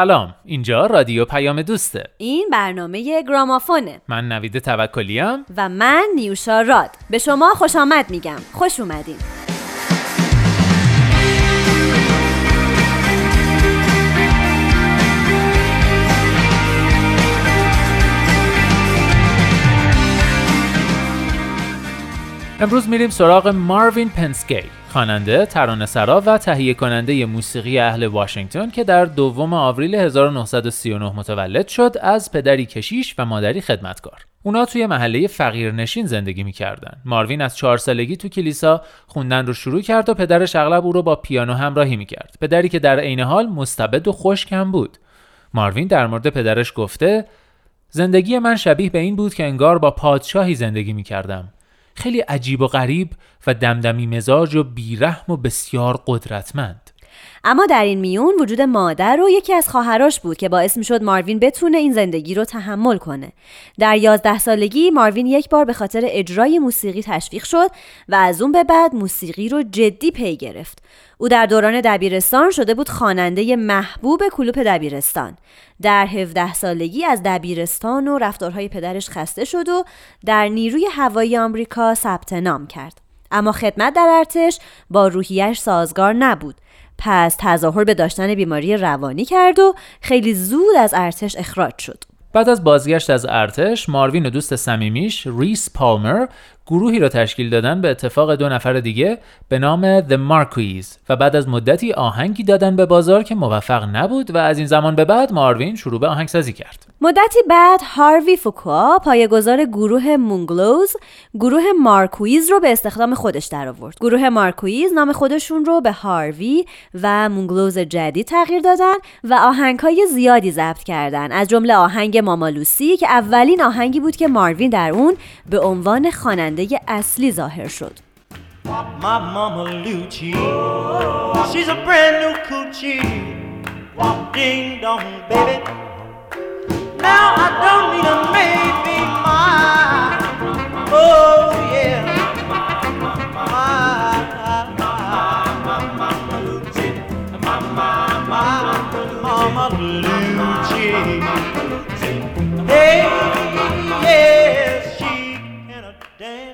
سلام. اینجا رادیو پیام دوسته. این برنامه گرامافونه. من نوید توکلیم و من نیوشا راد. به شما خوش آمد میگم. خوش اومدین. امروز میریم سراغ ماروین پنسکی خواننده، ترانه‌سرا و تهیه کننده موسیقی اهل واشنگتن که در دوم آوریل 1939 متولد شد از پدری کشیش و مادری خدمتکار. اونا توی محله فقیرنشین زندگی می‌کردن. ماروین از چهار سالگی تو کلیسا خوندن رو شروع کرد و پدرش اغلب او رو با پیانو همراهی می‌کرد. پدری که در عین حال مستبد و خشکم بود. ماروین در مورد پدرش گفته زندگی من شبیه به این بود که انگار با پادشاهی زندگی می‌کردم. خیلی عجیب و غریب و دمدمی مزاج و بیرحم و بسیار قدرتمند. اما در این میون وجود مادر و یکی از خواهراش بود که باعث می شد ماروین بتونه این زندگی رو تحمل کنه. در یازده سالگی ماروین یک بار به خاطر اجرای موسیقی تشویق شد و از اون به بعد موسیقی رو جدی پی گرفت. او در دوران دبیرستان شده بود خواننده محبوب کلوپ دبیرستان. در 17 سالگی از دبیرستان و رفتارهای پدرش خسته شد و در نیروی هوایی آمریکا ثبت نام کرد. اما خدمت در ارتش با روحیش سازگار نبود پس تظاهر به داشتن بیماری روانی کرد و خیلی زود از ارتش اخراج شد. بعد از بازگشت از ارتش ماروین و دوست صمیمیش ریس پالمر گروهی را تشکیل دادن به اتفاق دو نفر دیگه به نام The Marquis و بعد از مدتی آهنگی دادن به بازار که موفق نبود و از این زمان به بعد ماروین شروع به آهنگسازی کرد. مدتی بعد هاروی فوکوا پایه‌گذار گروه مونگلوز گروه مارکویز رو به استخدام خودش درآورد. گروه مارکویز نام خودشون رو به هاروی و مونگلوز جدید تغییر دادن و آهنگهای زیادی ضبط کردن از جمله آهنگ Mama Loocie که اولین آهنگی بود که ماروین در اون به عنوان خواننده خواننده اصلی ظاهر شد. شی از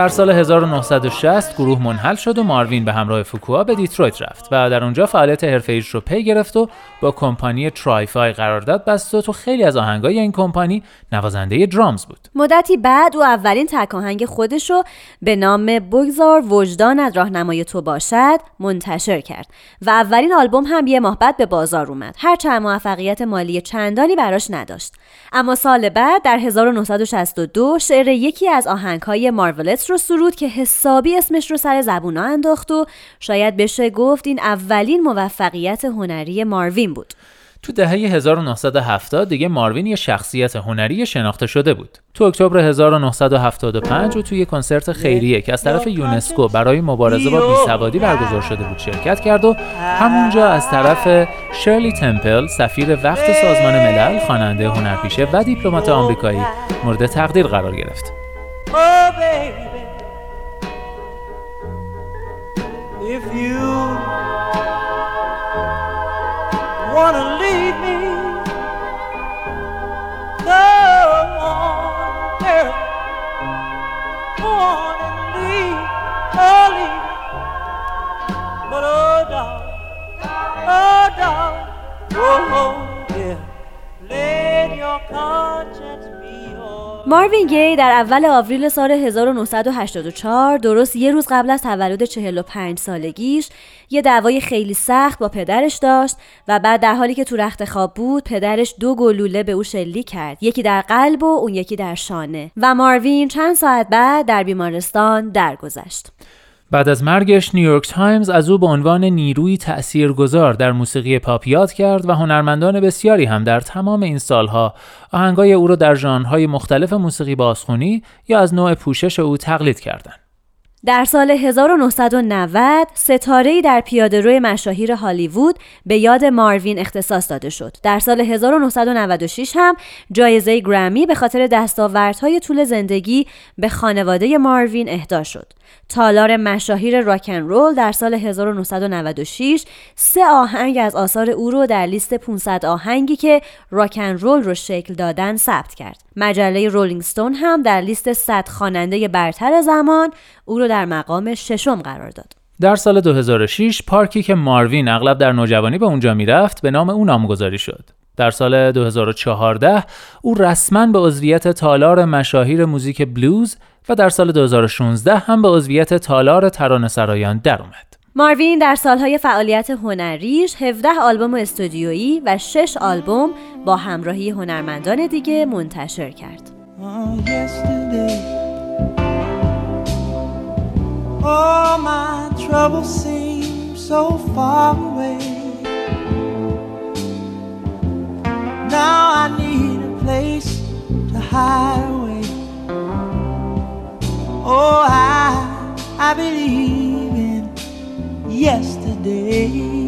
در سال 1960 گروه منحل شد و ماروین به همراه فوکوا به دیترویت رفت و در اونجا فعالیت حرفه‌ایش رو پی گرفت و با کمپانی ترای‌فای قرارداد بست و تو خیلی از آهنگای این کمپانی نوازنده درامز بود. مدتی بعد او اولین تک آهنگ خودش رو به نام بگذار وجدان از راهنمای تو باشد منتشر کرد و اولین آلبوم هم یه ماه بعد به بازار اومد. هرچند موفقیت مالی چندانی براش نداشت. اما سال بعد در 1962 شعر یکی از آهنگهای مارولتس رو سرود که حسابی اسمش رو سر زبونا انداخت و شاید بشه گفت این اولین موفقیت هنری ماروین بود. تو دهه 1970 دیگه ماروین یه شخصیت هنری شناخته شده بود. تو اکتبر 1975 و توی کنسرت خیریه که از طرف یونسکو برای مبارزه با بیسوادی برگزار شده بود شرکت کرد و همونجا از طرف شرلی تمپل سفیر وقت سازمان ملل خواننده هنرپیشه و دیپلمات آمریکایی مورد تقدیر قرار گرفت. Wanna leave me, go on, girl. Go on and leave, oh, leave. But oh, darling, oh, darling, oh, oh yeah. Let your conscience. ماروین گی در اول آوریل سال 1984 درست یه روز قبل از تولد 45 سالگیش یه دعوای خیلی سخت با پدرش داشت و بعد در حالی که تو رخت خواب بود پدرش دو گلوله به او شلیک کرد یکی در قلب و اون یکی در شانه و ماروین چند ساعت بعد در بیمارستان درگذشت. بعد از مرگش نیویورک تایمز از او به عنوان نیروی تأثیرگذار در موسیقی پاپ یاد کرد و هنرمندان بسیاری هم در تمام این سالها آهنگای او را در ژانرهای مختلف موسیقی بازخونی یا از نوع پوشش او تقلید کردند. در سال 1990 ستاره‌ای در پیادهروی مشاهیر هالیوود به یاد ماروین اختصاص داده شد. در سال 1996 هم جایزه گرمی به خاطر دستاوردهای طول زندگی به خانواده ماروین اهدا شد. تالار مشاهیر راکن رول در سال 1996 سه آهنگ از آثار او رو در لیست 500 آهنگی که راکن رول رو شکل دادن ثبت کرد. مجله رولینگ ستون هم در لیست 100 خواننده برتر زمان او رو در مقام ششم قرار داد. در سال 2006 پارکی که ماروین اغلب در نوجوانی به اونجا می‌رفت به نام او نامگذاری شد. در سال 2014 او رسما به عضویت تالار مشاهیر موزیک بلوز و در سال 2016 هم به عضویت تالار ترانه سرایان در اومد. ماروین در سالهای فعالیت هنریش 17 آلبوم استودیویی و 6 آلبوم با همراهی هنرمندان دیگه منتشر کرد. Oh, I, I believe in yesterday.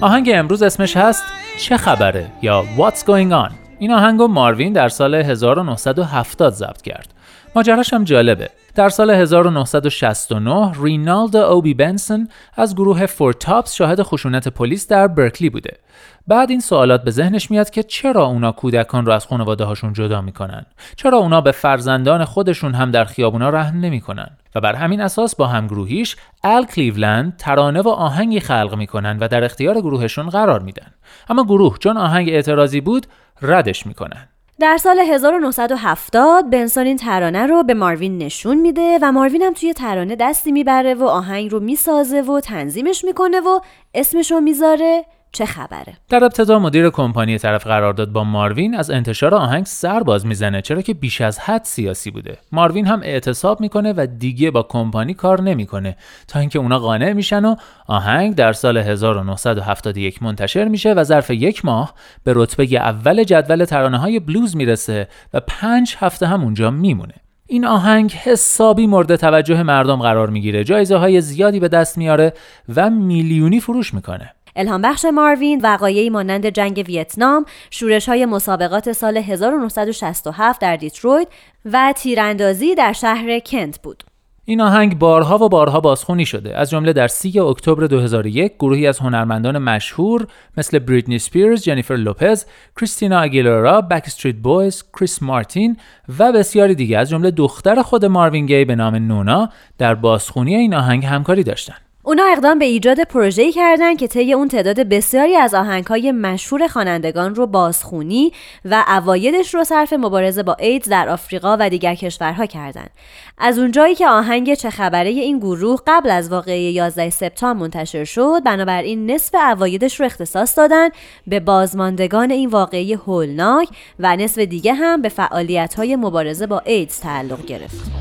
آهنگ امروز اسمش هست چه خبره یا What's Going On این آهنگ ماروین در سال 1970 ضبط کرد. ماجراش هم جالبه در سال 1969 رینالد اوبی بنسون از گروه فور تاپس شاهد خشونت پلیس در برکلی بوده. بعد این سوالات به ذهنش میاد که چرا اونا کودکان رو از خانواده هاشون جدا می‌کنن؟ چرا اونا به فرزندان خودشون هم در خیابونا رحم نمی‌کنن؟ و بر همین اساس با همگروهیش ال کلیولند ترانه و آهنگی خلق می‌کنن و در اختیار گروهشون قرار میدن. اما گروه چون آهنگ اعتراضی بود ردش می‌کنن. در سال 1970 بنسون این ترانه رو به ماروین نشون میده و ماروین هم توی ترانه دستی می‌بره و آهنگ رو می‌سازه و تنظیمش می‌کنه و اسمش رو می‌ذاره. چه خبره؟ در ابتدا مدیر کمپانی طرف قرارداد با ماروین از انتشار آهنگ سر باز می‌زنه چرا که بیش از حد سیاسی بوده. ماروین هم اعتصاب می‌کنه و دیگه با کمپانی کار نمی‌کنه. تا اینکه اونا قانع میشن و آهنگ در سال 1971 منتشر میشه و ظرف یک ماه به رتبه اول جدول ترانه های بلوز می‌رسه و پنج هفته هم اونجا میمونه. این آهنگ حسابی مورد توجه مردم قرار می‌گیره. جایزه های زیادی به دست میاره و میلیونی فروش می‌کنه. الهام بخش ماروین وقایعی مانند جنگ ویتنام، شورش های مسابقات سال 1967 در دیترویت و تیراندازی در شهر کنت بود. این آهنگ بارها و بارها بازخونی شده از جمله در 3 اکتبر 2001 گروهی از هنرمندان مشهور مثل بریتنی سپیرز، جنیفر لوپز، کریستینا اگیلرا، Backstreet Boys، کریس مارتین و بسیاری دیگه از جمله دختر خود ماروین گی به نام نونا در بازخونی این آهنگ همکاری داشتند. اونا اقدام به ایجاد پروژه‌ای کردن که طی اون تعداد بسیاری از آهنگهای مشهور خوانندگان رو بازخونی و اوایدش رو صرف مبارزه با ایدز در آفریقا و دیگر کشورها کردند. از اونجایی که آهنگ چه خبره این گروه قبل از واقعه 11 سپتامبر منتشر شد بنابراین نصف اوایدش رو اختصاص دادن به بازماندگان این واقعه هولناک و نصف دیگه هم به فعالیت‌های مبارزه با ایدز تعلق گرفت.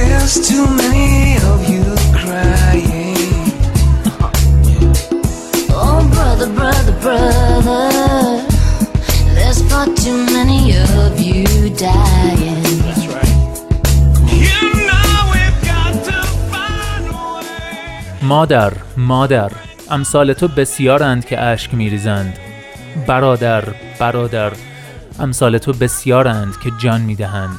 There's too many of you crying. Oh, brother, brother, brother. There's far too many of you dying. That's right. You know we've got to find a way. مادر، مادر، امثال تو بسیارند که اشک میریزند. برادر، برادر، امثال تو بسیارند که جان می‌دهند.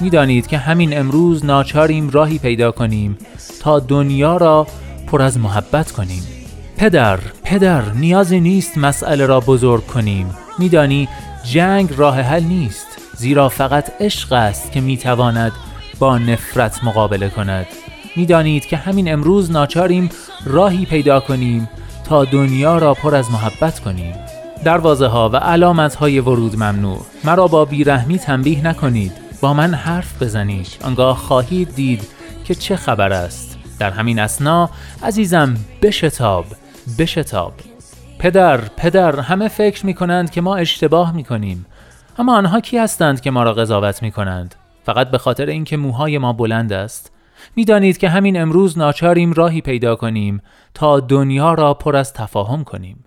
می‌دانید که همین امروز ناچاریم راهی پیدا کنیم تا دنیا را پر از محبت کنیم. پدر پدر نیازی نیست مسئله را بزرگ کنیم. میدانی جنگ راه حل نیست زیرا فقط عشق است که می‌تواند با نفرت مقابله کند. می‌دانید که همین امروز ناچاریم راهی پیدا کنیم تا دنیا را پر از محبت کنیم. دروازه ها و علامت های ورود ممنوع. مرا با بیرحمی تنبیه نکنید. با من حرف بزنید. آنگاه خواهید دید که چه خبر است. در همین اسنا عزیزم بشتاب بشتاب. پدر پدر همه فکر می کنند که ما اشتباه می کنیم اما آنها کی هستند که ما را قضاوت می کنند فقط به خاطر اینکه موهای ما بلند است. می‌دانید که همین امروز ناچاریم راهی پیدا کنیم تا دنیا را پر از تفاهم کنیم.